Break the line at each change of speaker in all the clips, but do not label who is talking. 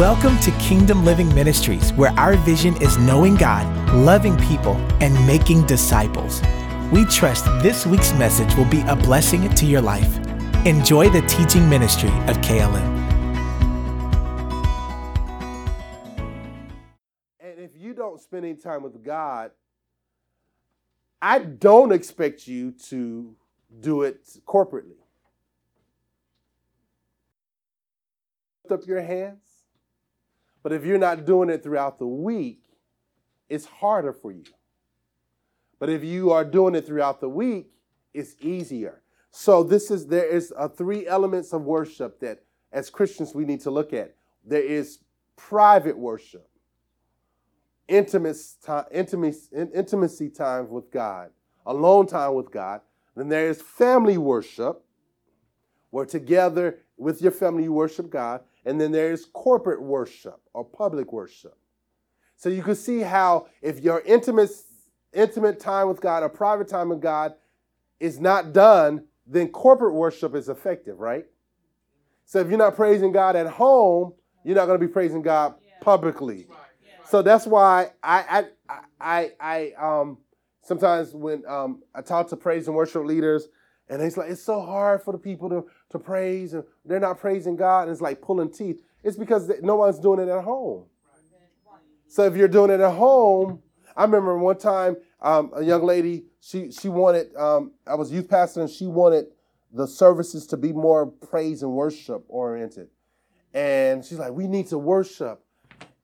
Welcome to Kingdom Living Ministries, where our vision is knowing God, loving people, and making disciples. We trust this week's message will be a blessing to your life. Enjoy the teaching ministry of KLM.
And if you don't spend any time with God, I don't expect you to do it corporately. Lift up your hands. But if you're not doing it throughout the week, it's harder for you. But if you are doing it throughout the week, it's easier. So this is there is a three elements of worship that as Christians we need to look at. There is private worship, intimacy, time with God, alone time with God. Then there is family worship, where together with your family you worship God. And then there is corporate worship or public worship. So you can see how if your intimate, intimate time with God or private time with God is not done, then corporate worship is effective, right? So if you're not praising God at home, you're not going to be praising God publicly. So that's why I I I, I um sometimes when um, I talk to praise and worship leaders, and it's like it's so hard for the people to to praise, and they're not praising God, and it's like pulling teeth. It's because no one's doing it at home. So if you're doing it at home, I remember one time um, a young lady she she wanted um, I was youth pastor and she wanted the services to be more praise and worship oriented, and she's like, we need to worship,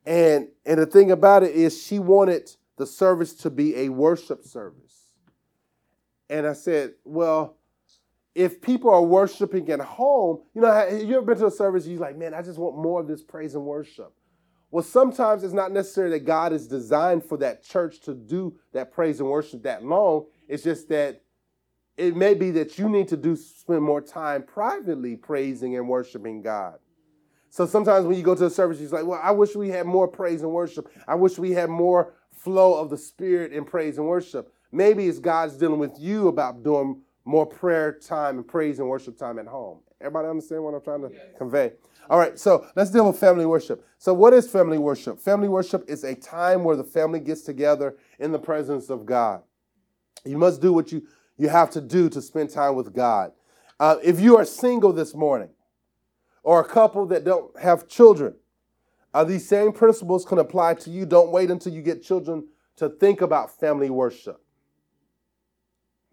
and and the thing about it is she wanted the service to be a worship service, and I said, well if people are worshiping at home, you know, you ever been to a service, you're like, man, I just want more of this praise and worship. Well, sometimes it's not necessary that God is designed for that church to do that praise and worship that long. It's just that it may be that you need to do spend more time privately praising and worshiping God. So sometimes when you go to a service, you're like, well, I wish we had more praise and worship. I wish we had more flow of the Spirit in praise and worship. Maybe it's God's dealing with you about doing more prayer time and praise and worship time at home. Everybody understand what I'm trying to yes. convey? All right, so let's deal with family worship. So, what is family worship? Family worship is a time where the family gets together in the presence of God. You must do what you, you have to do to spend time with God. Uh, if you are single this morning, or a couple that don't have children, uh, these same principles can apply to you. Don't wait until you get children to think about family worship.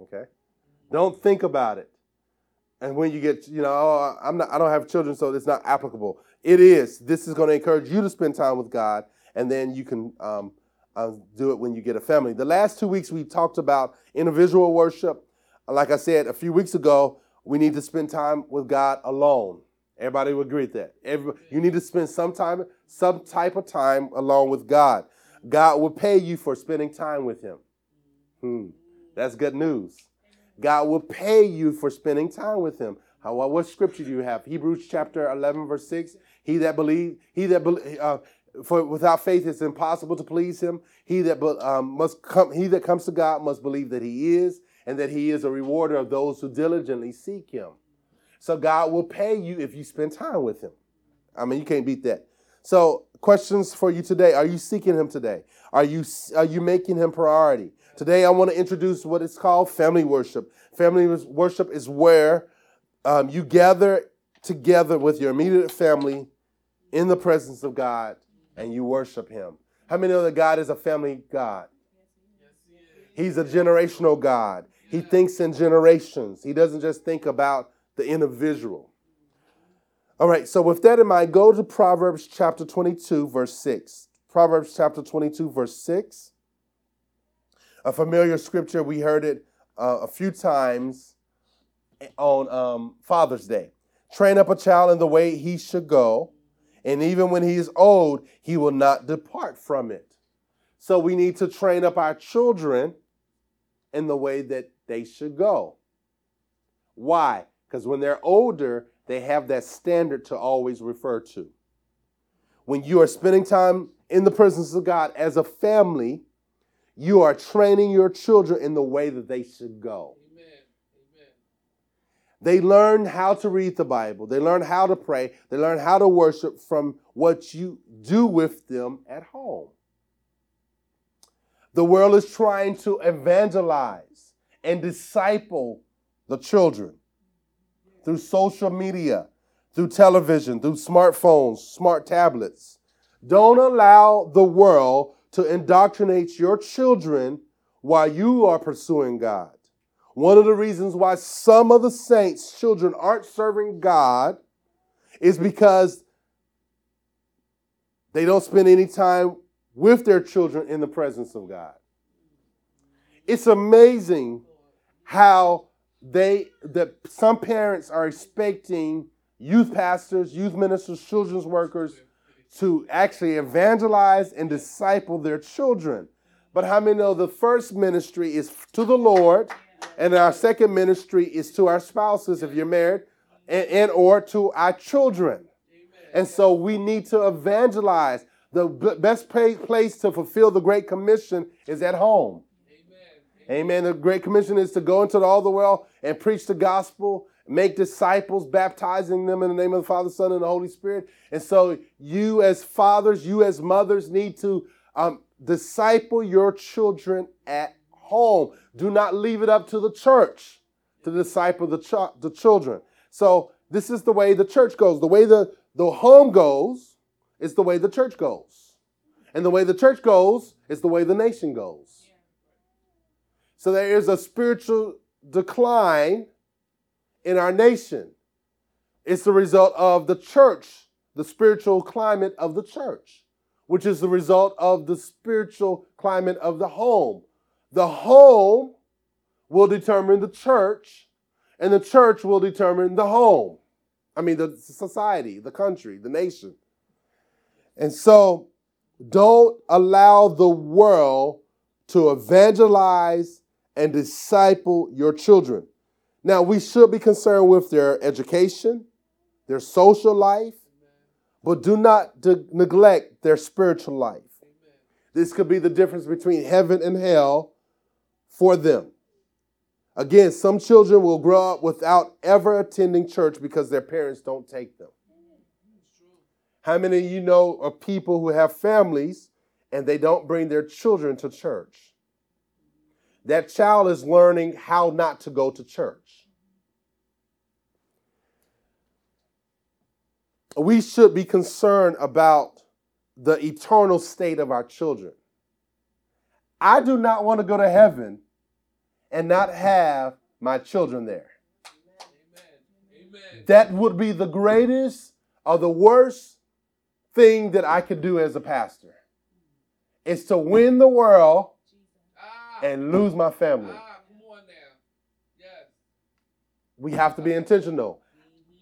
Okay? Don't think about it. And when you get, you know, oh, I'm not, I don't have children, so it's not applicable. It is. This is going to encourage you to spend time with God, and then you can um, uh, do it when you get a family. The last two weeks we talked about individual worship. Like I said a few weeks ago, we need to spend time with God alone. Everybody would agree with that. Every, you need to spend some time, some type of time alone with God. God will pay you for spending time with Him. Hmm. That's good news. God will pay you for spending time with him. How, what scripture do you have? Hebrews chapter 11, verse 6. He that believe, he that believe, uh, for without faith it's impossible to please him. He that um, must come, he that comes to God must believe that he is, and that he is a rewarder of those who diligently seek him. So God will pay you if you spend time with him. I mean, you can't beat that. So, questions for you today: Are you seeking him today? Are you are you making him priority? Today, I want to introduce what is called family worship. Family worship is where um, you gather together with your immediate family in the presence of God and you worship Him. How many know that God is a family God? He's a generational God. He thinks in generations, He doesn't just think about the individual. All right, so with that in mind, go to Proverbs chapter 22, verse 6. Proverbs chapter 22, verse 6 a familiar scripture. We heard it uh, a few times on um, Father's Day. Train up a child in the way he should go, and even when he is old, he will not depart from it. So we need to train up our children in the way that they should go. Why? Because when they're older, they have that standard to always refer to. When you are spending time in the presence of God as a family, you are training your children in the way that they should go. Amen. Amen. They learn how to read the Bible. They learn how to pray. They learn how to worship from what you do with them at home. The world is trying to evangelize and disciple the children through social media, through television, through smartphones, smart tablets. Don't allow the world to indoctrinate your children while you are pursuing God. One of the reasons why some of the saints' children aren't serving God is because they don't spend any time with their children in the presence of God. It's amazing how they that some parents are expecting youth pastors, youth ministers, children's workers to actually evangelize and disciple their children. But how many know the first ministry is to the Lord, and our second ministry is to our spouses if you're married, and, and or to our children. And so we need to evangelize. The best place to fulfill the Great Commission is at home. Amen. The Great Commission is to go into all the world and preach the gospel, make disciples, baptizing them in the name of the Father, Son, and the Holy Spirit. And so, you as fathers, you as mothers need to um, disciple your children at home. Do not leave it up to the church to disciple the, ch- the children. So, this is the way the church goes. The way the, the home goes is the way the church goes. And the way the church goes is the way the nation goes. So there is a spiritual decline in our nation. It's the result of the church, the spiritual climate of the church, which is the result of the spiritual climate of the home. The home will determine the church, and the church will determine the home. I mean, the society, the country, the nation. And so, don't allow the world to evangelize and disciple your children. Now, we should be concerned with their education, their social life, but do not de- neglect their spiritual life. This could be the difference between heaven and hell for them. Again, some children will grow up without ever attending church because their parents don't take them. How many of you know of people who have families and they don't bring their children to church? That child is learning how not to go to church. We should be concerned about the eternal state of our children. I do not want to go to heaven and not have my children there. Amen. That would be the greatest or the worst thing that I could do as a pastor. Is to win the world and lose my family. Ah, we have to be intentional.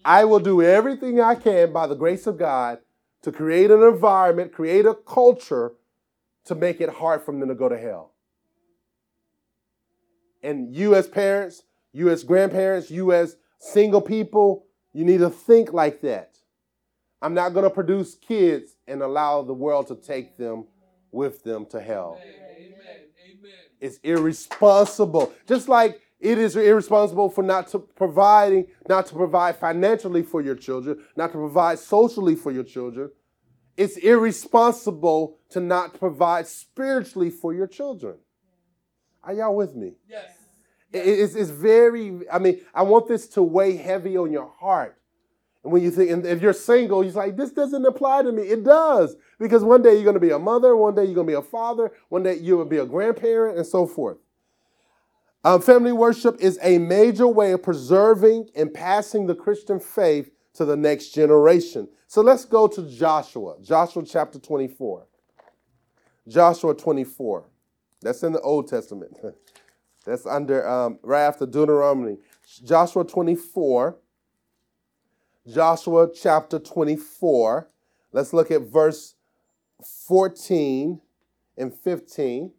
I will do everything I can by the grace of God to create an environment, create a culture to make it hard for them to go to hell. And you, as parents, you, as grandparents, you, as single people, you need to think like that. I'm not going to produce kids and allow the world to take them with them to hell. It's irresponsible. Just like it is irresponsible for not to providing, not to provide financially for your children, not to provide socially for your children. It's irresponsible to not provide spiritually for your children. Are y'all with me? Yes. It's, it's very, I mean, I want this to weigh heavy on your heart. And when you think, and if you're single, you're like, this doesn't apply to me. It does. Because one day you're going to be a mother, one day you're going to be a father, one day you will be a grandparent, and so forth. Um, family worship is a major way of preserving and passing the Christian faith to the next generation. So let's go to Joshua, Joshua chapter 24. Joshua 24. That's in the Old Testament. That's under, um, right after Deuteronomy. Joshua 24 Joshua chapter 24. Let's look at verse 14 and 15.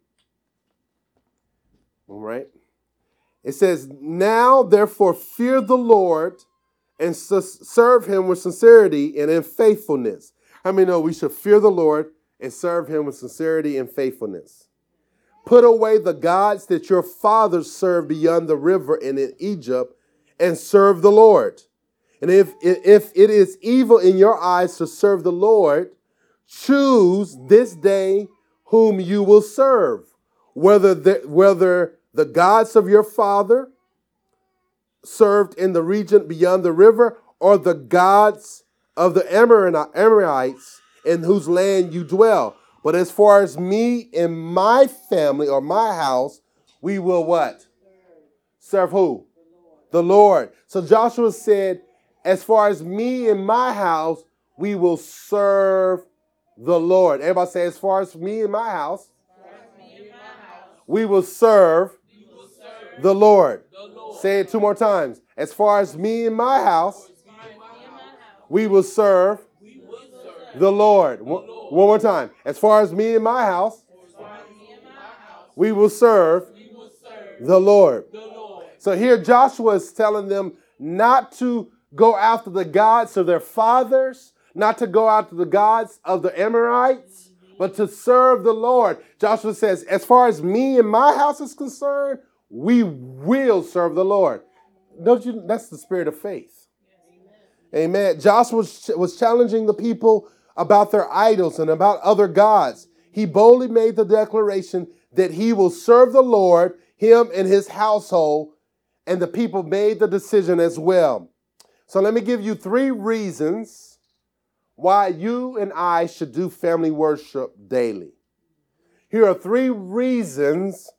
All right. It says, Now therefore fear the Lord and serve him with sincerity and in faithfulness. How many know we should fear the Lord and serve him with sincerity and faithfulness? Put away the gods that your fathers served beyond the river and in Egypt and serve the Lord. And if, if it is evil in your eyes to serve the Lord, choose this day whom you will serve, whether the, whether the gods of your father served in the region beyond the river or the gods of the Amorites in whose land you dwell. But as far as me and my family or my house, we will what? Serve who? The Lord. So Joshua said, as far as me and my house, we will serve the Lord. Everybody say, as far as me and my house, we will serve, the, Lord. Say it two more times. As far as me and my house, we will serve, the Lord. One, more time. As far as me and my house, we will serve, the Lord. So here Joshua is telling them not to go after the gods of their fathers, not to go after the gods of the Amorites, but to serve the Lord. Joshua says, as far as me and my house is concerned, we will serve the Lord. Don't you? That's the spirit of faith. Amen. Joshua was, was challenging the people about their idols and about other gods. He boldly made the declaration that he will serve the Lord, him and his household, and the people made the decision as well. So let me give you three reasons why you and I should do family worship daily. Here are three reasons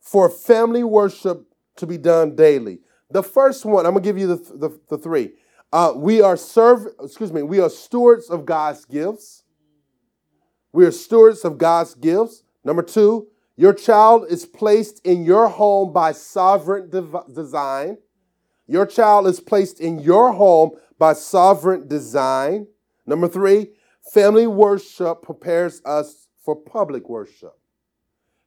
for family worship to be done daily. The first one, I'm gonna give you the, the, the three. Uh, we are serve, excuse me, we are stewards of God's gifts. We are stewards of God's gifts. Number two, your child is placed in your home by sovereign dev- design. Your child is placed in your home by sovereign design. Number three, family worship prepares us for public worship.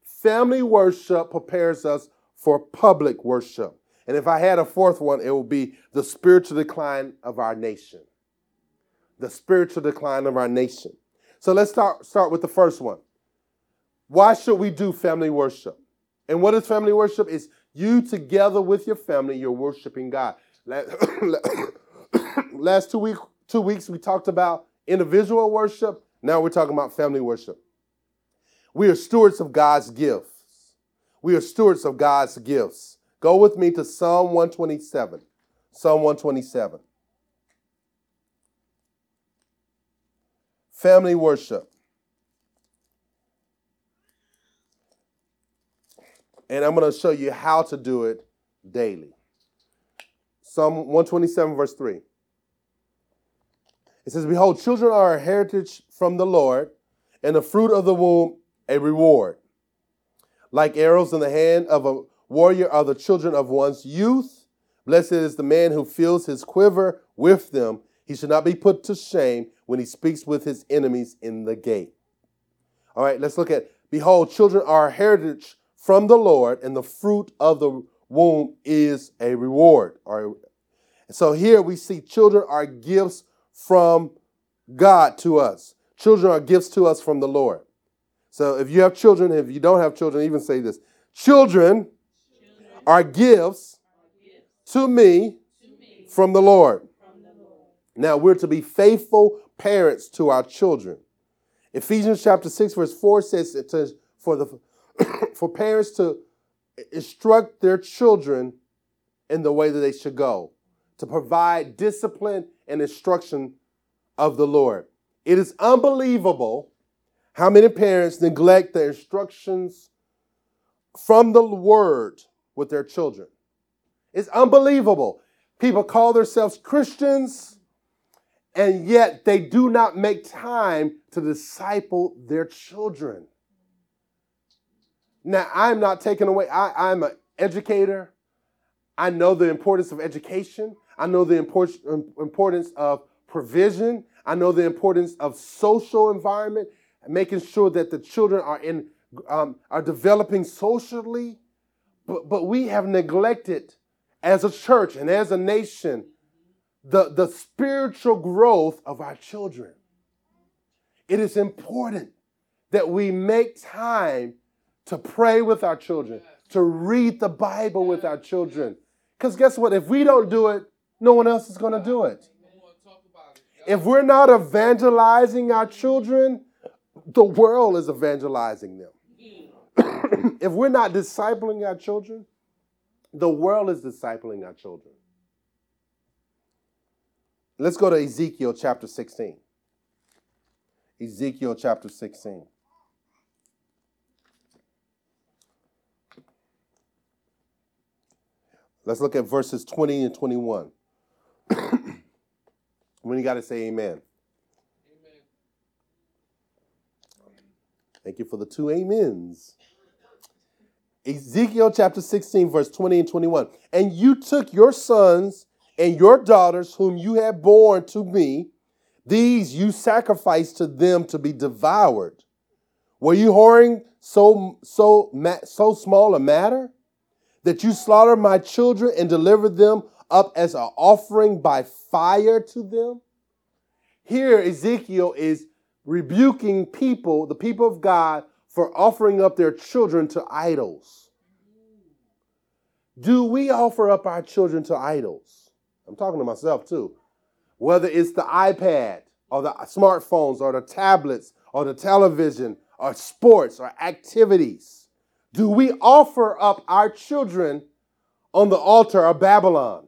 Family worship prepares us for public worship. And if I had a fourth one, it would be the spiritual decline of our nation. The spiritual decline of our nation. So let's start, start with the first one. Why should we do family worship? And what is family worship? Is you together with your family, you're worshiping God. Last two, week, two weeks, we talked about individual worship. Now we're talking about family worship. We are stewards of God's gifts. We are stewards of God's gifts. Go with me to Psalm 127. Psalm 127. Family worship. And I'm going to show you how to do it daily. Psalm 127, verse 3. It says, Behold, children are a heritage from the Lord, and the fruit of the womb a reward. Like arrows in the hand of a warrior are the children of one's youth. Blessed is the man who fills his quiver with them. He should not be put to shame when he speaks with his enemies in the gate. All right, let's look at Behold, children are a heritage from the Lord, and the fruit of the womb is a reward. Right. So here we see children are gifts from God to us. Children are gifts to us from the Lord. So if you have children, if you don't have children, even say this children, children are, gifts to me, to me from, the Lord. from the Lord. Now we're to be faithful parents to our children. Ephesians chapter 6, verse 4 says it says, for the for parents to instruct their children in the way that they should go, to provide discipline and instruction of the Lord. It is unbelievable how many parents neglect the instructions from the word with their children? It's unbelievable. People call themselves Christians, and yet they do not make time to disciple their children. Now, I'm not taking away, I, I'm an educator. I know the importance of education. I know the importance of provision. I know the importance of social environment making sure that the children are in um, are developing socially, but, but we have neglected as a church and as a nation the, the spiritual growth of our children. It is important that we make time to pray with our children, to read the Bible with our children, Because guess what? If we don't do it, no one else is going to do it. If we're not evangelizing our children, the world is evangelizing them. if we're not discipling our children, the world is discipling our children. Let's go to Ezekiel chapter 16. Ezekiel chapter 16. Let's look at verses 20 and 21. when you got to say amen. amen. Thank you for the two amens. Ezekiel chapter 16, verse 20 and 21. And you took your sons and your daughters, whom you had born to me, these you sacrificed to them to be devoured. Were you whoring so so so small a matter that you slaughter my children and deliver them up as an offering by fire to them? Here, Ezekiel is rebuking people, the people of God, for offering up their children to idols. Do we offer up our children to idols? I'm talking to myself too. Whether it's the iPad or the smartphones or the tablets or the television or sports or activities, do we offer up our children on the altar of Babylon?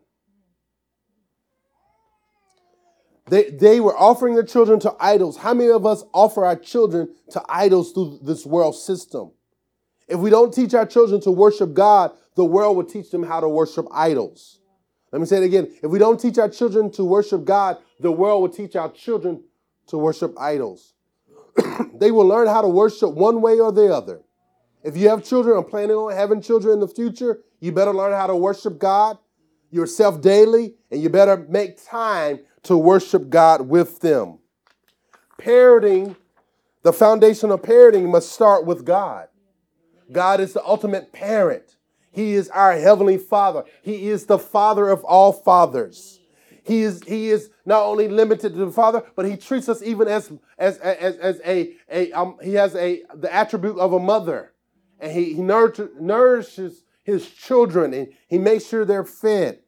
They, they were offering their children to idols. How many of us offer our children to idols through this world system? If we don't teach our children to worship God, the world will teach them how to worship idols. Let me say it again. If we don't teach our children to worship God, the world will teach our children to worship idols. they will learn how to worship one way or the other. If you have children or planning on having children in the future, you better learn how to worship God yourself daily, and you better make time to worship God with them. Parenting, the foundation of parenting must start with God. God is the ultimate parent. He is our heavenly Father. He is the Father of all fathers. He is, he is not only limited to the Father, but he treats us even as, as, as, as a, a um, he has a, the attribute of a mother. And he, he nurture, nourishes his children and he makes sure they're fed.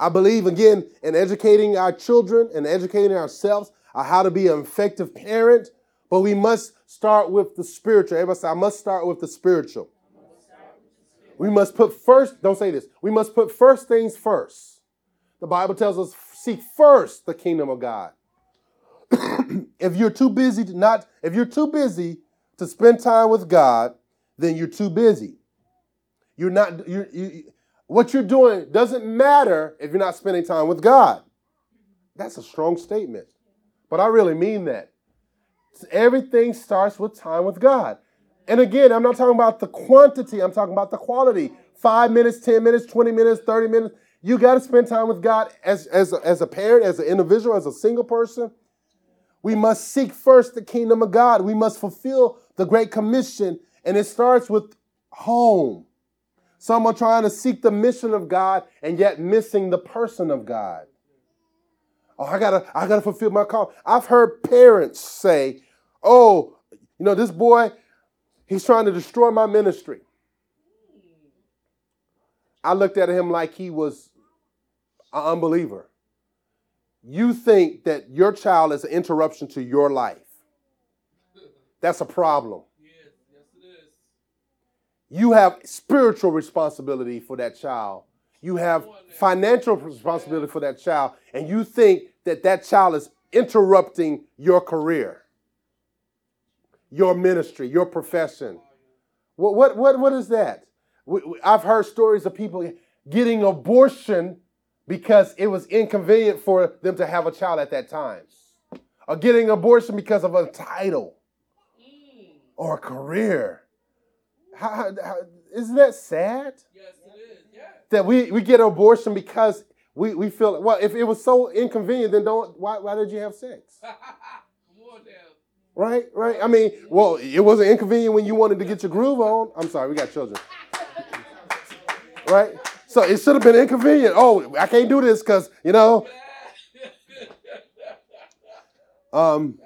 I believe, again, in educating our children and educating ourselves on how to be an effective parent, but we must start with the spiritual. Everybody say, I must start with the spiritual. We must put first, don't say this, we must put first things first. The Bible tells us, seek first the kingdom of God. if you're too busy to not, if you're too busy to spend time with God, then you're too busy. You're not, you, you, what you're doing doesn't matter if you're not spending time with God. That's a strong statement. But I really mean that. Everything starts with time with God. And again, I'm not talking about the quantity, I'm talking about the quality. Five minutes, 10 minutes, 20 minutes, 30 minutes. You got to spend time with God as, as, a, as a parent, as an individual, as a single person. We must seek first the kingdom of God. We must fulfill the Great Commission. And it starts with home. Some are trying to seek the mission of God and yet missing the person of God. Oh, I gotta, I gotta fulfill my call. I've heard parents say, "Oh, you know, this boy, he's trying to destroy my ministry." I looked at him like he was an unbeliever. You think that your child is an interruption to your life. That's a problem. You have spiritual responsibility for that child. You have financial responsibility for that child. And you think that that child is interrupting your career, your ministry, your profession. What, what, what, what is that? I've heard stories of people getting abortion because it was inconvenient for them to have a child at that time, or getting abortion because of a title or a career. How, how, isn't that sad? Yes, it is. Yeah. That we, we get abortion because we, we feel well. If it was so inconvenient, then don't. Why, why did you have sex? right, right. I mean, well, it wasn't inconvenient when you wanted to get your groove on. I'm sorry, we got children. right. So it should have been inconvenient. Oh, I can't do this because you know. Um.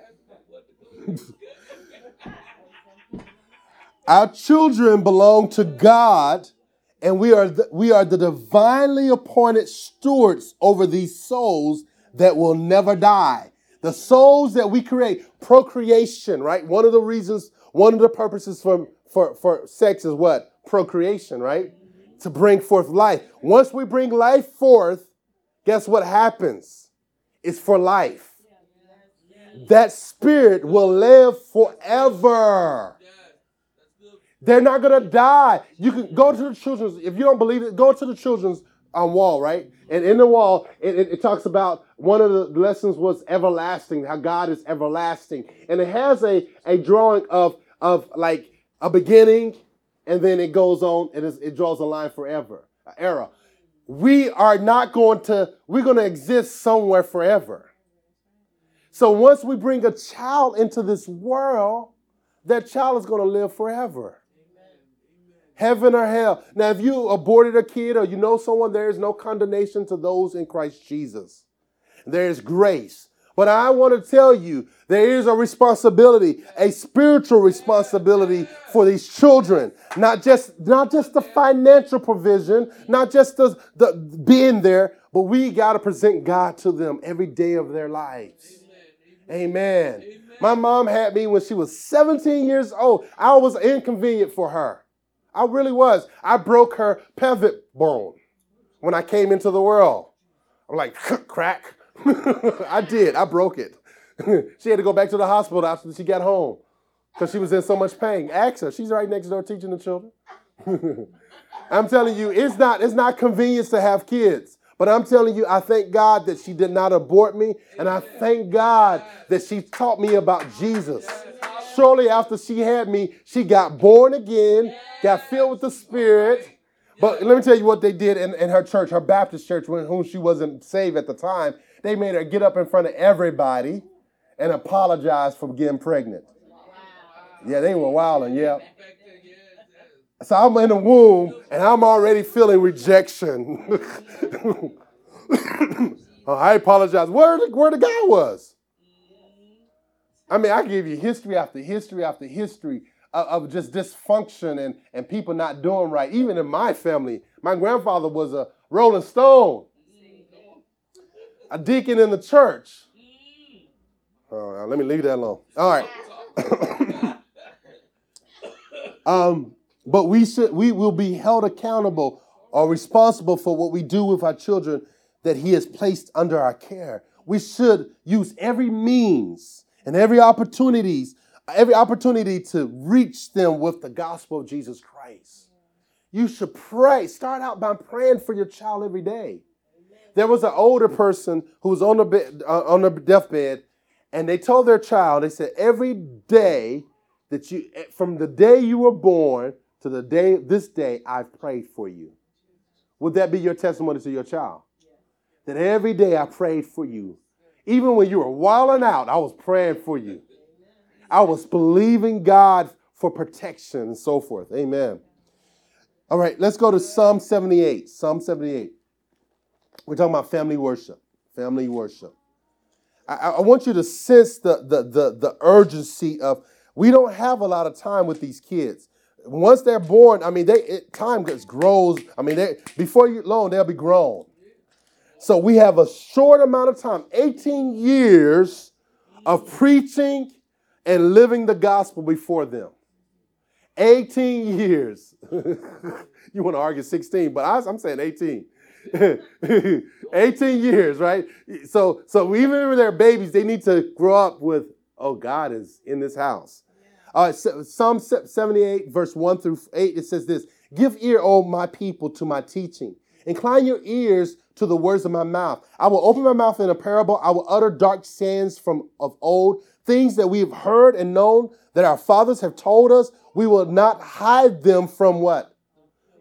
Our children belong to God, And we are the, we are the divinely appointed stewards over these souls that will never die. The souls that we create, procreation, right? One of the reasons, one of the purposes for, for, for sex is what? Procreation, right? To bring forth life. Once we bring life forth, guess what happens? It's for life. That spirit will live forever. They're not gonna die. You can go to the children's. If you don't believe it, go to the children's um, wall, right? And in the wall, it, it, it, talks about one of the lessons was everlasting, how God is everlasting. And it has a, a drawing of, of like a beginning, and then it goes on and it draws a line forever, an era. We are not going to, we're going to exist somewhere forever. So once we bring a child into this world, that child is going to live forever heaven or hell. Now, if you aborted a kid or you know someone, there is no condemnation to those in Christ Jesus. There is grace. But I want to tell you, there is a responsibility, a spiritual responsibility for these children. Not just, not just the financial provision, not just the, the being there, but we got to present God to them every day of their lives. Amen. Amen. Amen. My mom had me when she was 17 years old. I was inconvenient for her. I really was. I broke her pelvic bone when I came into the world. I'm like, crack. I did. I broke it. she had to go back to the hospital after she got home because she was in so much pain. Ask her. She's right next door teaching the children. I'm telling you, it's not, it's not convenience to have kids. But I'm telling you, I thank God that she did not abort me. And I thank God that she taught me about Jesus shortly after she had me, she got born again, got filled with the Spirit. But let me tell you what they did in, in her church, her Baptist church, when whom she wasn't saved at the time. They made her get up in front of everybody and apologize for getting pregnant. Yeah, they were wilding, yeah. So I'm in the womb and I'm already feeling rejection. oh, I apologize. Where the, where the guy was? I mean, I give you history after history after history of, of just dysfunction and, and people not doing right. Even in my family, my grandfather was a Rolling Stone, a deacon in the church. Oh, let me leave that alone. All right. um, but we should we will be held accountable or responsible for what we do with our children that He has placed under our care. We should use every means and every opportunities, every opportunity to reach them with the gospel of Jesus Christ. You should pray. Start out by praying for your child every day. There was an older person who was on the bed, uh, on the deathbed, and they told their child, they said, every day that you, eh, from the day you were born to the day, this day, I've prayed for you. Would that be your testimony to your child? That every day I prayed for you. Even when you were wilding out, I was praying for you. I was believing God for protection and so forth. Amen. All right, let's go to Psalm 78. Psalm 78. We're talking about family worship. Family worship. I, I want you to sense the, the, the, the urgency of we don't have a lot of time with these kids. Once they're born, I mean, they it, time gets grows. I mean, they, before you long, they'll be grown. So we have a short amount of time 18 years of preaching and living the gospel before them. 18 years. you want to argue 16, but I, am saying 18. 18 years, right? So, so even when they're babies, they need to grow up with, oh, God is in this house. All right, so Psalm 78, verse 1 through 8, it says this Give ear, O my people, to my teaching. Incline your ears to the words of my mouth. I will open my mouth in a parable. I will utter dark sayings from of old, things that we have heard and known that our fathers have told us. We will not hide them from what?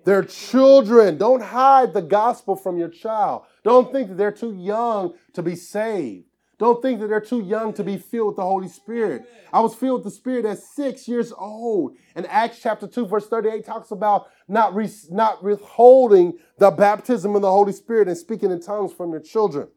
Their children. Don't hide the gospel from your child. Don't think that they're too young to be saved. Don't think that they're too young to be filled with the Holy Spirit. I was filled with the Spirit at six years old. And Acts chapter 2, verse 38 talks about not, re- not withholding the baptism of the Holy Spirit and speaking in tongues from your children.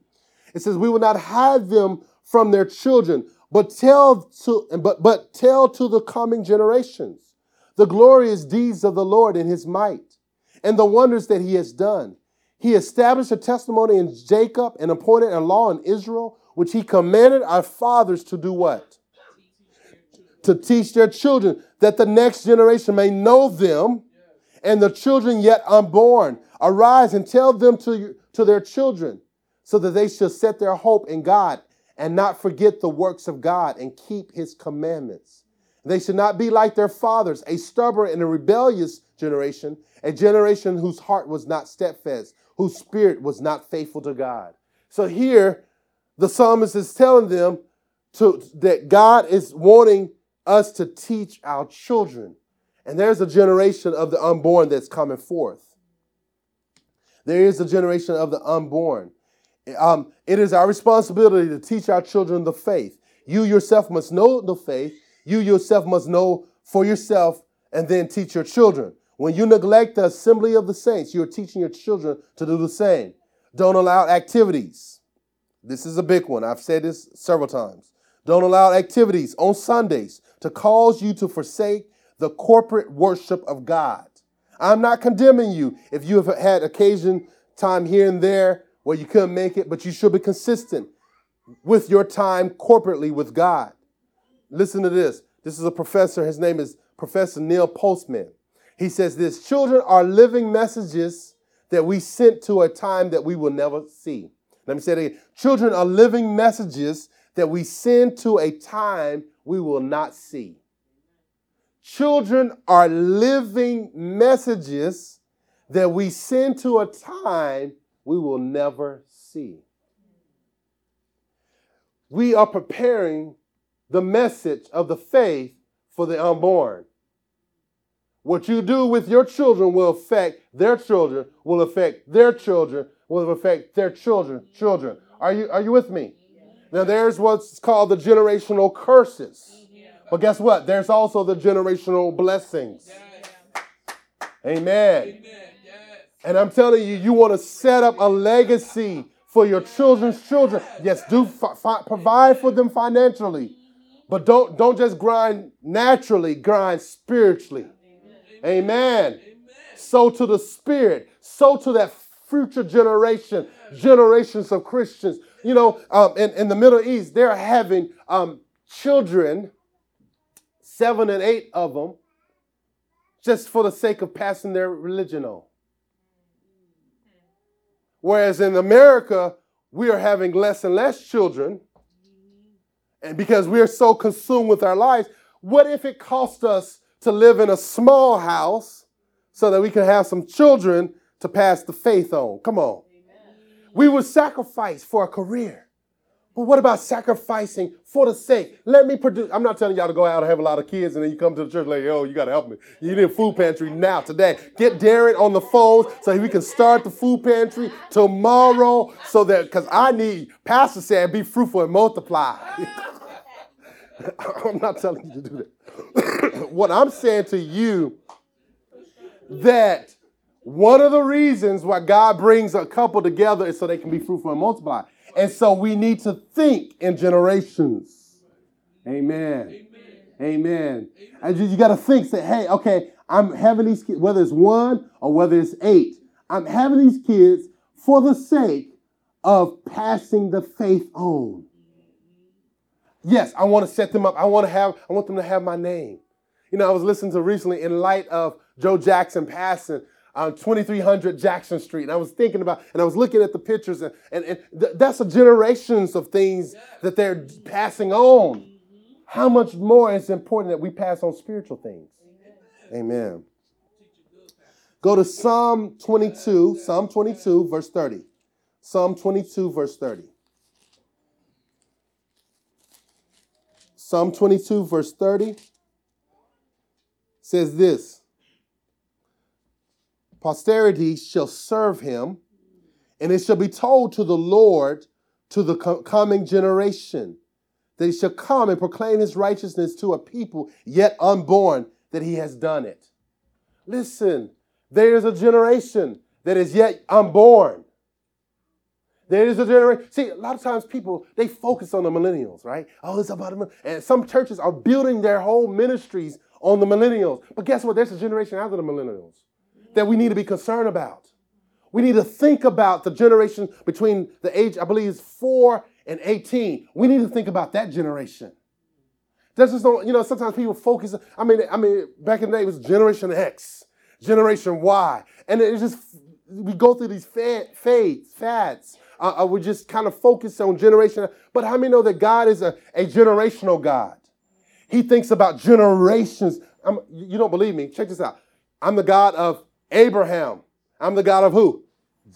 It says, We will not hide them from their children, but tell to but, but tell to the coming generations the glorious deeds of the Lord in his might and the wonders that he has done. He established a testimony in Jacob and appointed a law in Israel, which he commanded our fathers to do what? To teach their children, that the next generation may know them and the children yet unborn. Arise and tell them to, to their children, so that they shall set their hope in God and not forget the works of God and keep his commandments. They should not be like their fathers, a stubborn and a rebellious generation, a generation whose heart was not steadfast, whose spirit was not faithful to God. So here, the psalmist is telling them to, that God is wanting us to teach our children. And there's a generation of the unborn that's coming forth. There is a generation of the unborn. Um, it is our responsibility to teach our children the faith. You yourself must know the faith. You yourself must know for yourself and then teach your children. When you neglect the assembly of the saints, you're teaching your children to do the same. Don't allow activities. This is a big one. I've said this several times. Don't allow activities on Sundays to cause you to forsake the corporate worship of God. I'm not condemning you if you have had occasion time here and there where you couldn't make it, but you should be consistent with your time corporately with God. Listen to this. This is a professor. His name is Professor Neil Postman. He says this children are living messages that we sent to a time that we will never see. Let me say it again. Children are living messages that we send to a time we will not see. Children are living messages that we send to a time we will never see. We are preparing the message of the faith for the unborn. What you do with your children will affect their children, will affect their children, will affect their children, children. Are you, are you with me? Now there's what's called the generational curses. But guess what? There's also the generational blessings. Amen. And I'm telling you, you want to set up a legacy for your children's children. Yes, do fi- fi- provide for them financially, but don't don't just grind naturally. Grind spiritually. Amen. Amen. So to the spirit, so to that future generation, generations of Christians. You know, um, in, in the Middle East, they're having um, children, seven and eight of them, just for the sake of passing their religion on. Whereas in America, we are having less and less children. And because we are so consumed with our lives, what if it cost us to live in a small house so that we can have some children to pass the faith on? Come on. Amen. We would sacrifice for a career. But what about sacrificing for the sake? Let me produce. I'm not telling y'all to go out and have a lot of kids and then you come to the church like, yo, you got to help me. You need a food pantry now, today. Get Darren on the phone so we can start the food pantry tomorrow so that, because I need, Pastor said, be fruitful and multiply. I'm not telling you to do that. what I'm saying to you, that one of the reasons why God brings a couple together is so they can be fruitful and multiply. And so we need to think in generations. Amen. Amen. Amen. And you, you got to think, say, hey, okay, I'm having these kids, whether it's one or whether it's eight, I'm having these kids for the sake of passing the faith on. Yes, I want to set them up. I want to have, I want them to have my name. You know, I was listening to recently in light of Joe Jackson passing on 2300 Jackson Street. And I was thinking about, and I was looking at the pictures, and, and, and th- that's a generations of things that they're passing on. How much more is important that we pass on spiritual things? Amen. Go to Psalm 22, Psalm 22, verse 30. Psalm 22, verse 30. Psalm 22, verse 30 says this posterity shall serve him, and it shall be told to the Lord to the coming generation that he shall come and proclaim his righteousness to a people yet unborn that he has done it. Listen, there is a generation that is yet unborn. There is a generation. See, a lot of times people they focus on the millennials, right? Oh, it's about them. And some churches are building their whole ministries on the millennials. But guess what? There's a generation after the millennials. That we need to be concerned about. We need to think about the generation between the age, I believe, is four and 18. We need to think about that generation. That's just you know, sometimes people focus. I mean, I mean, back in the day it was Generation X, Generation Y. And it just we go through these fad, fades, fads. Uh, uh, we just kind of focus on generation. But how many know that God is a, a generational God? He thinks about generations. I'm, you don't believe me? Check this out. I'm the God of Abraham. I'm the God of who?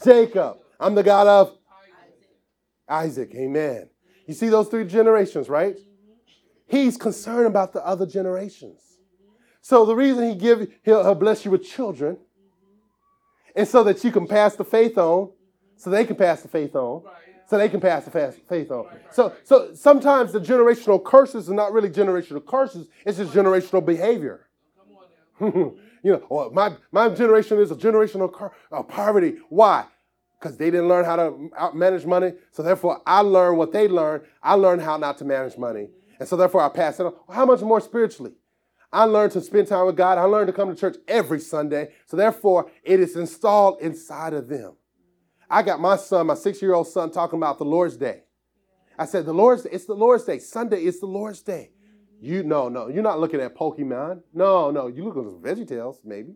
Jacob. I'm the God of Isaac. Amen. You see those three generations, right? He's concerned about the other generations. So the reason he give he'll, he'll bless you with children is so that you can pass the faith on, so they can pass the faith on, so they can pass the faith on. So, so sometimes the generational curses are not really generational curses; it's just generational behavior. You know, well, my, my generation is a generation of, of poverty. Why? Because they didn't learn how to manage money. So therefore, I learned what they learned. I learned how not to manage money. And so therefore, I pass it on. How much more spiritually? I learned to spend time with God. I learned to come to church every Sunday. So therefore, it is installed inside of them. I got my son, my six-year-old son, talking about the Lord's Day. I said, the Lord's Day, it's the Lord's Day. Sunday is the Lord's Day. You no, no, you're not looking at Pokemon. No, no, you look at Veggie Tales, maybe.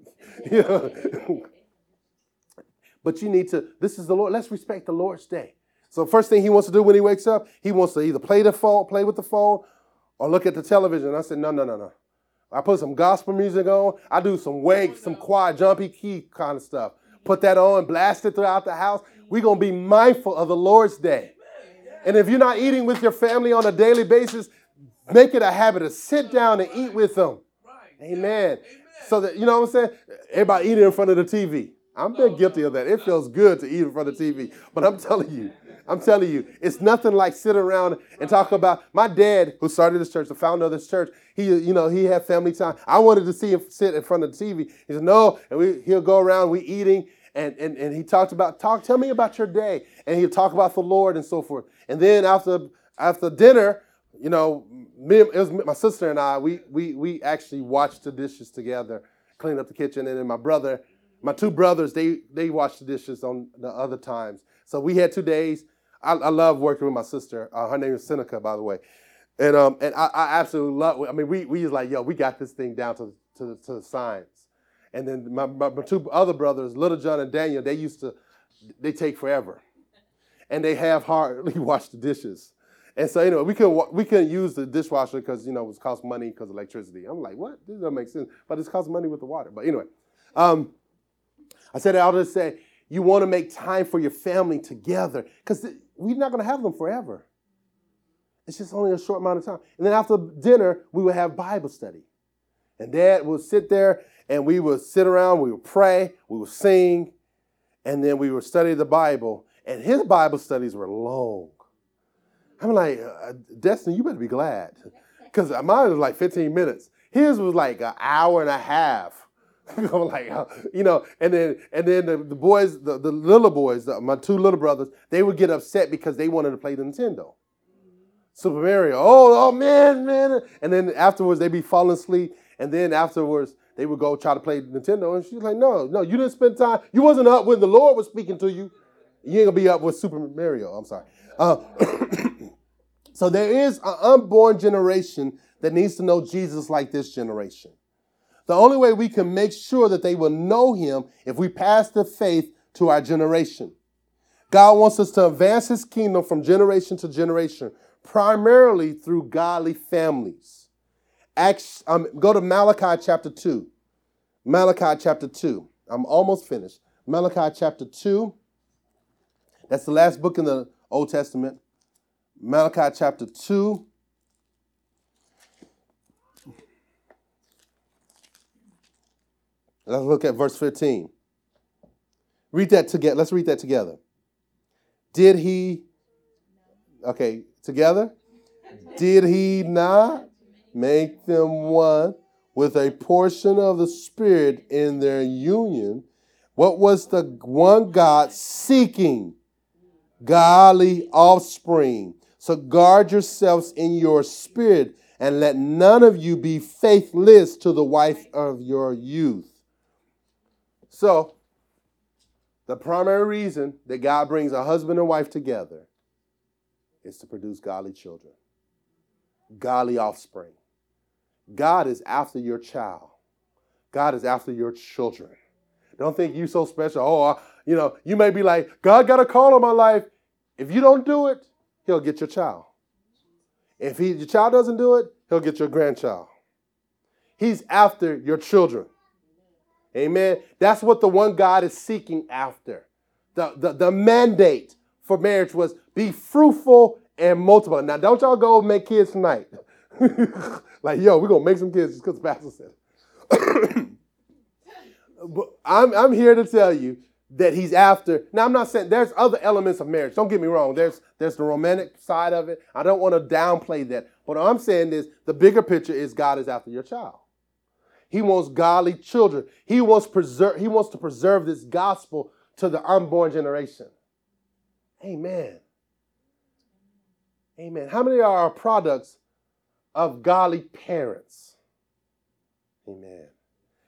but you need to, this is the Lord. Let's respect the Lord's day. So first thing he wants to do when he wakes up, he wants to either play the phone, play with the phone, or look at the television. I said, no, no, no, no. I put some gospel music on. I do some wake, some quiet, jumpy key kind of stuff. Put that on, blast it throughout the house. We're gonna be mindful of the Lord's day. And if you're not eating with your family on a daily basis, Make it a habit to sit down and eat with them. Amen. So that, you know what I'm saying? Everybody eating in front of the TV. I'm been guilty of that. It feels good to eat in front of the TV. But I'm telling you, I'm telling you, it's nothing like sit around and talk about my dad who started this church, the founder of this church. He, you know, he had family time. I wanted to see him sit in front of the TV. He said, no, and we, he'll go around, we eating, and, and, and he talked about, talk, tell me about your day. And he'll talk about the Lord and so forth. And then after after dinner, you know, me, it was my sister and I. We we we actually watched the dishes together, cleaned up the kitchen, and then my brother, my two brothers, they they watched the dishes on the other times. So we had two days. I, I love working with my sister. Uh, her name is Seneca, by the way, and um and I, I absolutely love. I mean, we we was like, yo, we got this thing down to to, to the science. And then my, my, my two other brothers, Little John and Daniel, they used to, they take forever, and they have hardly washed the dishes. And so anyway, we couldn't we couldn't use the dishwasher because you know it was cost money because of electricity. I'm like, what? This doesn't make sense. But it's cost money with the water. But anyway, um, I said I'll just say you want to make time for your family together because we're not going to have them forever. It's just only a short amount of time. And then after dinner, we would have Bible study, and Dad would sit there and we would sit around, we would pray, we would sing, and then we would study the Bible. And his Bible studies were long. I'm like, uh, Destiny, you better be glad. Because mine was like 15 minutes. His was like an hour and a half. I'm like, uh, you know, and then and then the, the boys, the, the little boys, the, my two little brothers, they would get upset because they wanted to play the Nintendo. Super Mario. Oh, oh man, man. And then afterwards they'd be falling asleep. And then afterwards they would go try to play Nintendo. And she's like, no, no, you didn't spend time. You wasn't up when the Lord was speaking to you. You ain't gonna be up with Super Mario. I'm sorry. Uh, So there is an unborn generation that needs to know Jesus like this generation. The only way we can make sure that they will know him if we pass the faith to our generation. God wants us to advance his kingdom from generation to generation, primarily through godly families. Acts, um, go to Malachi chapter 2. Malachi chapter 2. I'm almost finished. Malachi chapter 2. That's the last book in the Old Testament. Malachi chapter 2. Let's look at verse 15. Read that together. Let's read that together. Did he, okay, together? Did he not make them one with a portion of the Spirit in their union? What was the one God seeking? Godly offspring. So guard yourselves in your spirit, and let none of you be faithless to the wife of your youth. So, the primary reason that God brings a husband and wife together is to produce godly children, godly offspring. God is after your child. God is after your children. Don't think you're so special. Oh, you know, you may be like, God got a call on my life. If you don't do it, he'll get your child. If he, your child doesn't do it, he'll get your grandchild. He's after your children. Amen. That's what the one God is seeking after. The, the, the mandate for marriage was be fruitful and multiply. Now, don't y'all go make kids tonight. like, yo, we're going to make some kids just because the pastor said. but I'm, I'm here to tell you that he's after. Now, I'm not saying there's other elements of marriage. Don't get me wrong. There's there's the romantic side of it. I don't want to downplay that. But I'm saying is the bigger picture is God is after your child. He wants godly children. He wants preserve. He wants to preserve this gospel to the unborn generation. Amen. Amen. How many are products of godly parents? Amen.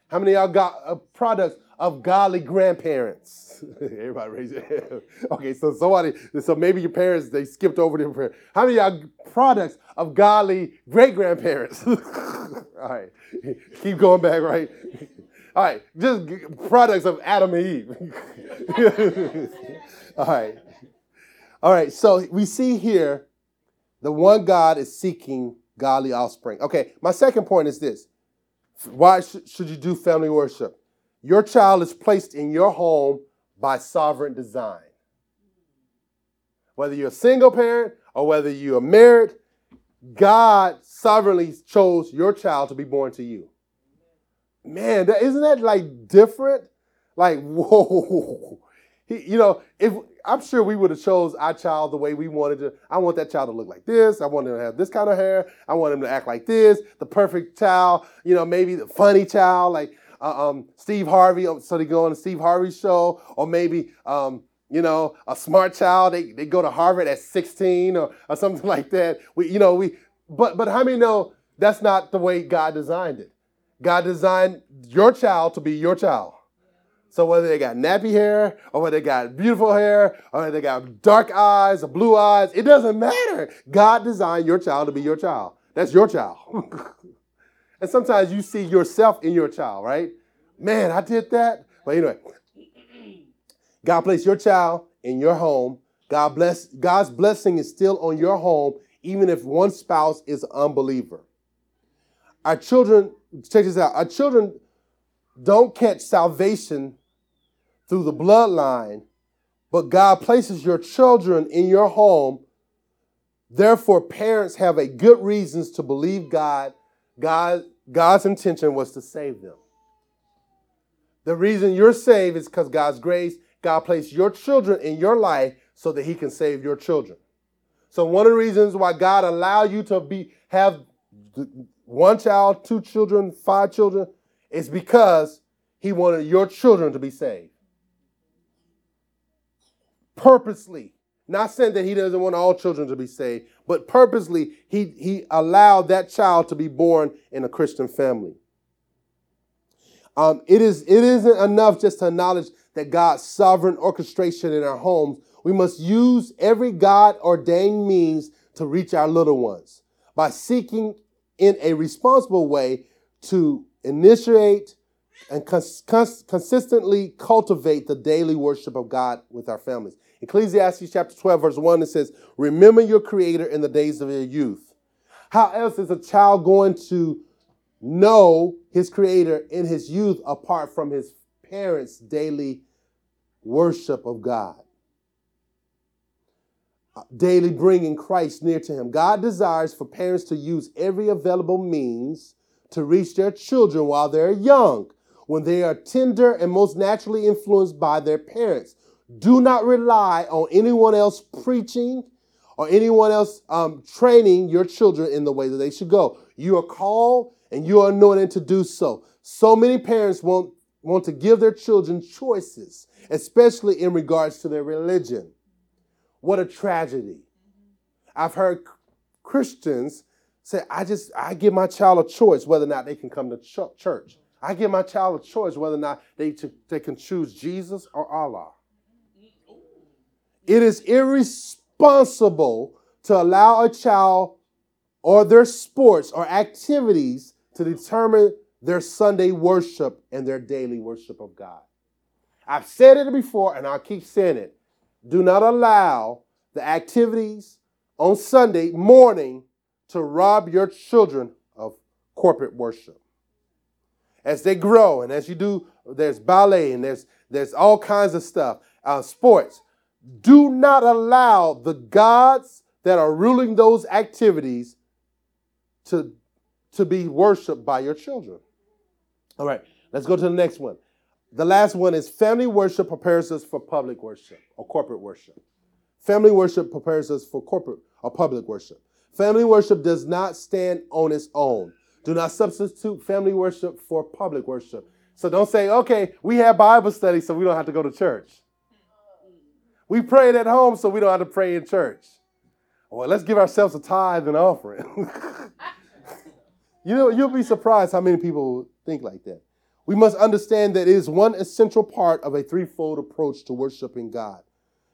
How many are God, uh, products of godly grandparents? Everybody raise your hand. Okay, so somebody, so maybe your parents, they skipped over their prayer. How many are products of godly great grandparents? All right. Keep going back, right? All right. Just products of Adam and Eve. All right. All right. So we see here the one God is seeking godly offspring. Okay. My second point is this why sh- should you do family worship? Your child is placed in your home by sovereign design. Whether you're a single parent or whether you are married, God sovereignly chose your child to be born to you. Man, that, isn't that like different? Like, whoa. He, you know, if I'm sure we would have chose our child the way we wanted to. I want that child to look like this. I want him to have this kind of hair. I want him to act like this. The perfect child. You know, maybe the funny child, like uh, um, Steve Harvey. So they go on the Steve Harvey show, or maybe um, you know, a smart child. They, they go to Harvard at 16 or, or something like that. We, you know, we. But but how many know that's not the way God designed it? God designed your child to be your child. So whether they got nappy hair or whether they got beautiful hair or they got dark eyes or blue eyes, it doesn't matter. God designed your child to be your child. That's your child. and sometimes you see yourself in your child, right? Man, I did that. But anyway, God placed your child in your home. God bless God's blessing is still on your home, even if one spouse is an unbeliever. Our children, check this out, our children don't catch salvation through the bloodline, but God places your children in your home. Therefore, parents have a good reasons to believe God. God God's intention was to save them. The reason you're saved is because God's grace. God placed your children in your life so that He can save your children. So one of the reasons why God allowed you to be have one child, two children, five children, is because He wanted your children to be saved purposely. Not saying that he doesn't want all children to be saved, but purposely he, he allowed that child to be born in a Christian family. Um, it, is, it isn't enough just to acknowledge that God's sovereign orchestration in our homes. We must use every God ordained means to reach our little ones by seeking in a responsible way to initiate and cons- cons- consistently cultivate the daily worship of God with our families. Ecclesiastes chapter 12, verse 1, it says, Remember your Creator in the days of your youth. How else is a child going to know his Creator in his youth apart from his parents' daily worship of God? Daily bringing Christ near to him. God desires for parents to use every available means to reach their children while they're young, when they are tender and most naturally influenced by their parents. Do not rely on anyone else preaching or anyone else um, training your children in the way that they should go. You are called and you are anointed to do so. So many parents want, want to give their children choices, especially in regards to their religion. What a tragedy. I've heard Christians say, I just, I give my child a choice whether or not they can come to ch- church. I give my child a choice whether or not they, they can choose Jesus or Allah. It is irresponsible to allow a child or their sports or activities to determine their Sunday worship and their daily worship of God. I've said it before and I'll keep saying it. Do not allow the activities on Sunday morning to rob your children of corporate worship. As they grow and as you do, there's ballet and there's, there's all kinds of stuff, uh, sports. Do not allow the gods that are ruling those activities to, to be worshiped by your children. All right, let's go to the next one. The last one is family worship prepares us for public worship or corporate worship. Family worship prepares us for corporate or public worship. Family worship does not stand on its own. Do not substitute family worship for public worship. So don't say, okay, we have Bible study, so we don't have to go to church. We prayed at home, so we don't have to pray in church. Well, let's give ourselves a tithe and offering. you know, you'll be surprised how many people think like that. We must understand that it is one essential part of a threefold approach to worshiping God.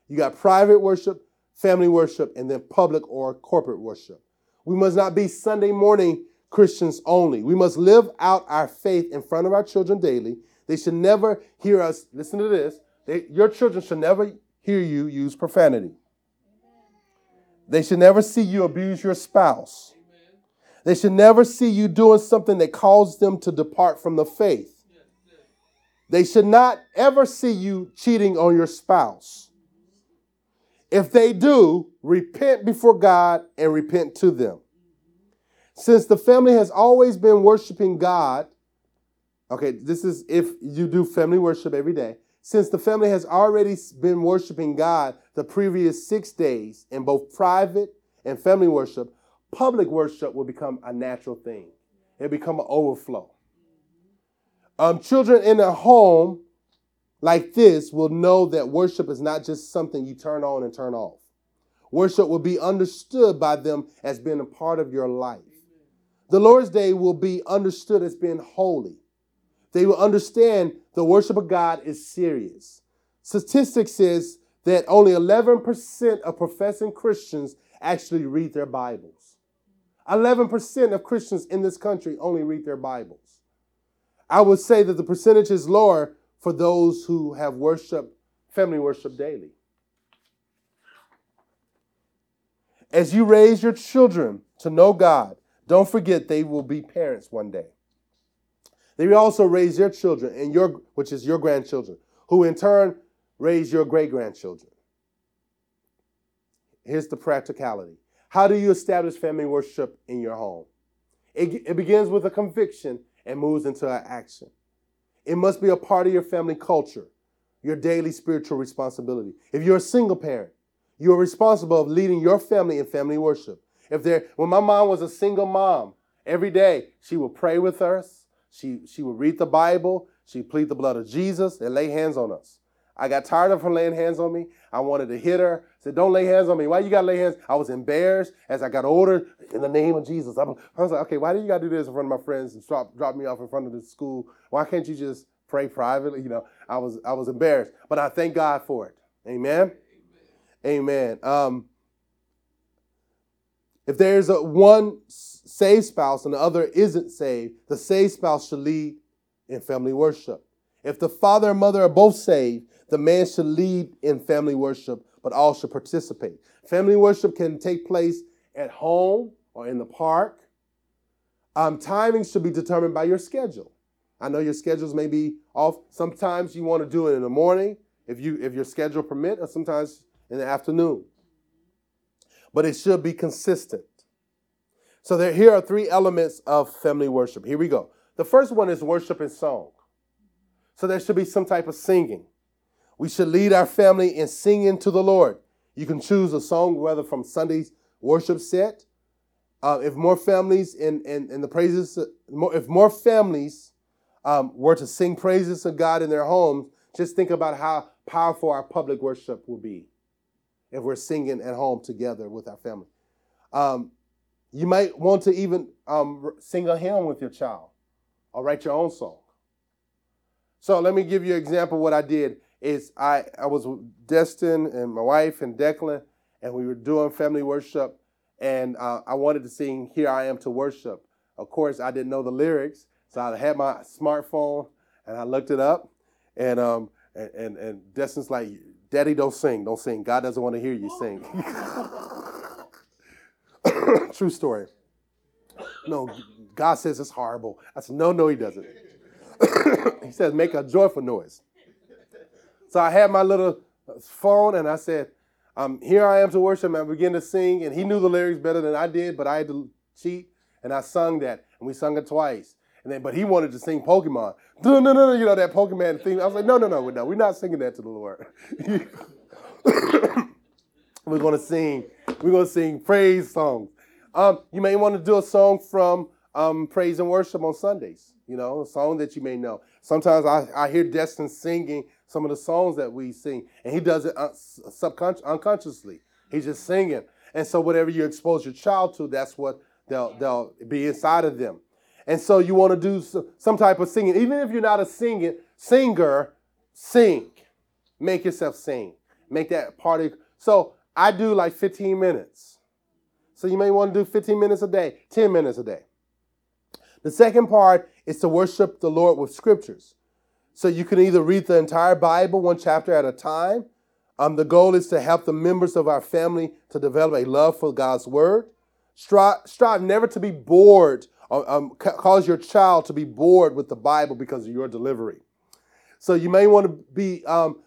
You got private worship, family worship, and then public or corporate worship. We must not be Sunday morning Christians only. We must live out our faith in front of our children daily. They should never hear us, listen to this, they, your children should never hear you use profanity. They should never see you abuse your spouse. They should never see you doing something that causes them to depart from the faith. They should not ever see you cheating on your spouse. If they do, repent before God and repent to them. Since the family has always been worshiping God, okay, this is if you do family worship every day. Since the family has already been worshiping God the previous six days in both private and family worship, public worship will become a natural thing. It'll become an overflow. Um, children in a home like this will know that worship is not just something you turn on and turn off. Worship will be understood by them as being a part of your life. The Lord's Day will be understood as being holy. They will understand the worship of God is serious. Statistics says that only 11% of professing Christians actually read their Bibles. 11% of Christians in this country only read their Bibles. I would say that the percentage is lower for those who have worship, family worship daily. As you raise your children to know God, don't forget they will be parents one day. They also raise your children and your which is your grandchildren, who in turn raise your great grandchildren. Here's the practicality. How do you establish family worship in your home? It, it begins with a conviction and moves into an action. It must be a part of your family culture, your daily spiritual responsibility. If you're a single parent, you are responsible of leading your family in family worship. If there, when my mom was a single mom, every day she would pray with us, she, she would read the Bible, she plead the blood of Jesus and lay hands on us. I got tired of her laying hands on me. I wanted to hit her. I said, Don't lay hands on me. Why you got to lay hands? I was embarrassed as I got older. In the name of Jesus. I was like, Okay, why do you got to do this in front of my friends and drop, drop me off in front of the school? Why can't you just pray privately? You know, I was, I was embarrassed, but I thank God for it. Amen. Amen. Amen. Um, if there's a one saved spouse and the other isn't saved, the saved spouse should lead in family worship. If the father and mother are both saved, the man should lead in family worship, but all should participate. Family worship can take place at home or in the park. Um, timing should be determined by your schedule. I know your schedules may be off. Sometimes you want to do it in the morning, if you if your schedule permit, or sometimes in the afternoon. But it should be consistent. So there, here are three elements of family worship. Here we go. The first one is worship and song. So there should be some type of singing. We should lead our family in singing to the Lord. You can choose a song, whether from Sunday's worship set. Uh, if more families in, in, in the praises, if more families um, were to sing praises to God in their homes, just think about how powerful our public worship will be if we're singing at home together with our family. Um, you might want to even um, sing a hymn with your child or write your own song. So let me give you an example what I did. Is I, I was with Destin and my wife and Declan, and we were doing family worship, and uh, I wanted to sing "Here I Am to Worship." Of course, I didn't know the lyrics, so I had my smartphone and I looked it up, and um, and and, and Destin's like, "Daddy, don't sing, don't sing. God doesn't want to hear you sing." True story. No, God says it's horrible. I said, "No, no, He doesn't." he says, make a joyful noise. So I had my little phone and I said, um, here I am to worship. And I began to sing, and he knew the lyrics better than I did, but I had to cheat, and I sung that, and we sung it twice. And then, but he wanted to sing Pokemon. No, no, no, you know that Pokemon theme. I was like, no, no, no, no, we're not singing that to the Lord. we're gonna sing. We're gonna sing praise songs. Um, you may want to do a song from um, praise and worship on Sundays you know, a song that you may know. Sometimes I, I hear Destin singing some of the songs that we sing, and he does it un- subconscious, unconsciously. He's just singing. And so whatever you expose your child to, that's what they'll, they'll be inside of them. And so you want to do some type of singing. Even if you're not a singing singer, sing. Make yourself sing. Make that party. So I do like 15 minutes. So you may want to do 15 minutes a day, 10 minutes a day. The second part is to worship the Lord with scriptures. So you can either read the entire Bible one chapter at a time. Um, the goal is to help the members of our family to develop a love for God's word. Strive, strive never to be bored, or, um, cause your child to be bored with the Bible because of your delivery. So you may want to be um,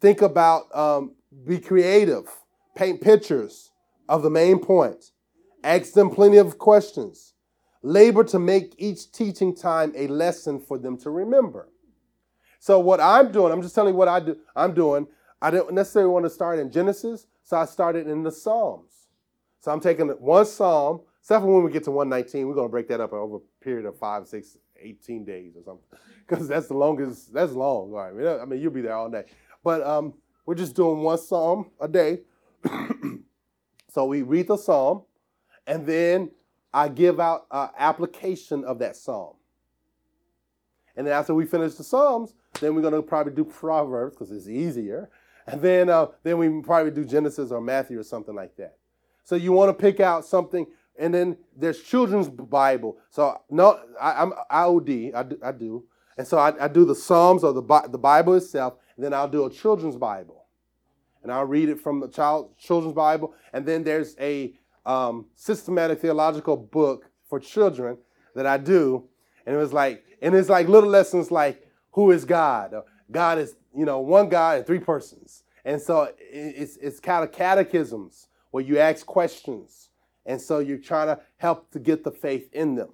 think about um, be creative, paint pictures of the main point, ask them plenty of questions. Labor to make each teaching time a lesson for them to remember. So what I'm doing, I'm just telling you what I do. I'm doing. I didn't necessarily want to start in Genesis, so I started in the Psalms. So I'm taking one Psalm, except for when we get to 119, we're going to break that up over a period of five, six, 18 days or something, because that's the longest. That's long. Right. I mean, you'll be there all day. But um, we're just doing one Psalm a day. so we read the Psalm, and then I give out an application of that psalm. And then after we finish the Psalms, then we're going to probably do Proverbs because it's easier. And then, uh, then we probably do Genesis or Matthew or something like that. So you want to pick out something, and then there's children's Bible. So no, I, am IOD, I do, I do. And so I, I do the Psalms or the, the Bible itself, then I'll do a children's Bible. And I'll read it from the child children's Bible. And then there's a um, systematic theological book for children that I do, and it was like, and it's like little lessons like who is God? God is you know one God and three persons, and so it's it's kind of catechisms where you ask questions, and so you're trying to help to get the faith in them.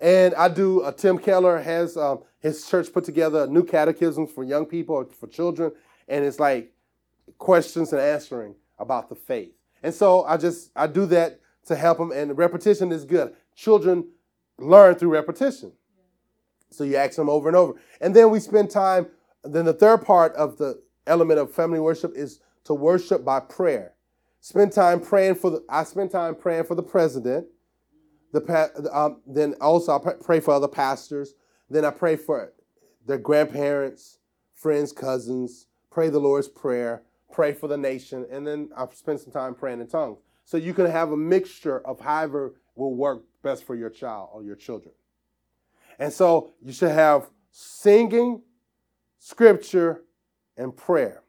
And I do. Uh, Tim Keller has um, his church put together new catechisms for young people or for children, and it's like questions and answering about the faith. And so I just I do that to help them, and repetition is good. Children learn through repetition. So you ask them over and over. And then we spend time, then the third part of the element of family worship is to worship by prayer. Spend time praying for the, I spend time praying for the president. The, um, then also I pray for other pastors. Then I pray for their grandparents, friends, cousins, pray the Lord's Prayer pray for the nation, and then I spend some time praying in tongues. So you can have a mixture of however will work best for your child or your children. And so you should have singing, scripture, and prayer.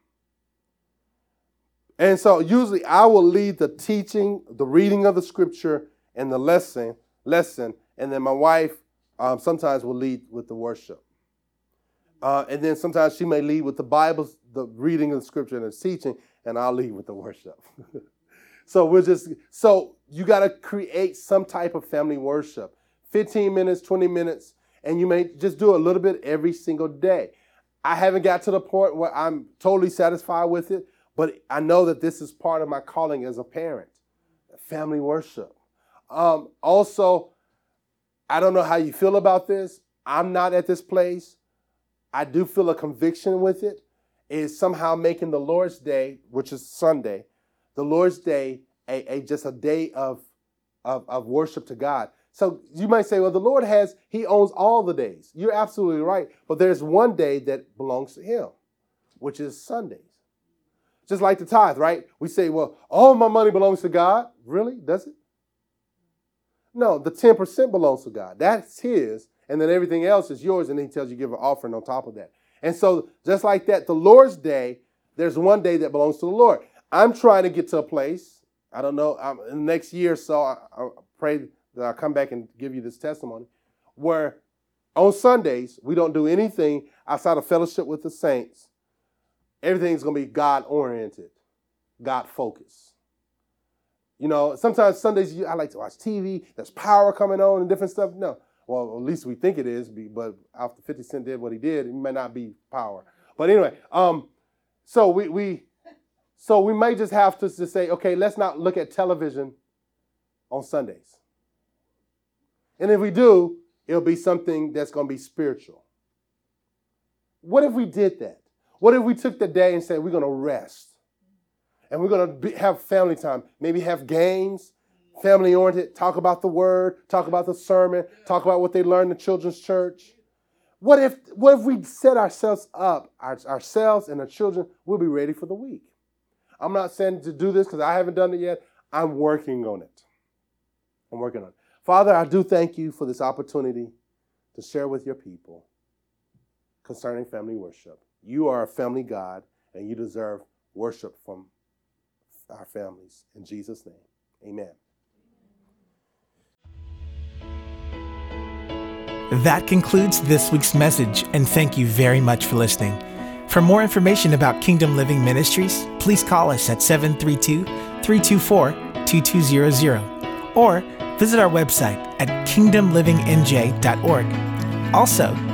And so usually I will lead the teaching, the reading of the scripture, and the lesson, lesson, and then my wife um, sometimes will lead with the worship. Uh, and then sometimes she may lead with the Bible, the reading of the scripture and the teaching, and I'll lead with the worship. so we're just so you got to create some type of family worship. 15 minutes, 20 minutes, and you may just do a little bit every single day. I haven't got to the point where I'm totally satisfied with it, but I know that this is part of my calling as a parent. Family worship. Um, also, I don't know how you feel about this. I'm not at this place I do feel a conviction with it, is somehow making the Lord's Day, which is Sunday, the Lord's Day, a, a just a day of, of, of worship to God. So you might say, well, the Lord has, He owns all the days. You're absolutely right. But there's one day that belongs to Him, which is Sundays. Just like the tithe, right? We say, well, all my money belongs to God. Really? Does it? No, the 10% belongs to God. That's His. And then everything else is yours. And then He tells you give an offering on top of that. And so, just like that, the Lord's day, there's one day that belongs to the Lord. I'm trying to get to a place. I don't know. I'm, next year or so, I, I pray that I'll come back and give you this testimony, where on Sundays, we don't do anything outside of fellowship with the saints. Everything's going to be God oriented, God focused. You know, sometimes Sundays I like to watch TV. There's power coming on and different stuff. No, well, at least we think it is. But after 50 Cent did what he did, it may not be power. But anyway, um, so we we so we may just have to, to say, okay, let's not look at television on Sundays. And if we do, it'll be something that's going to be spiritual. What if we did that? What if we took the day and said, we're going to rest? And we're going to have family time, maybe have games, family oriented, talk about the word, talk about the sermon, talk about what they learned in children's church. What if, what if we set ourselves up, our, ourselves and our children, we'll be ready for the week? I'm not saying to do this because I haven't done it yet. I'm working on it. I'm working on it. Father, I do thank you for this opportunity to share with your people concerning family worship. You are a family God, and you deserve worship from our families. In Jesus' name, amen.
That concludes this week's message, and thank you very much for listening. For more information about Kingdom Living Ministries, please call us at 732 324 2200 or visit our website at kingdomlivingnj.org. Also,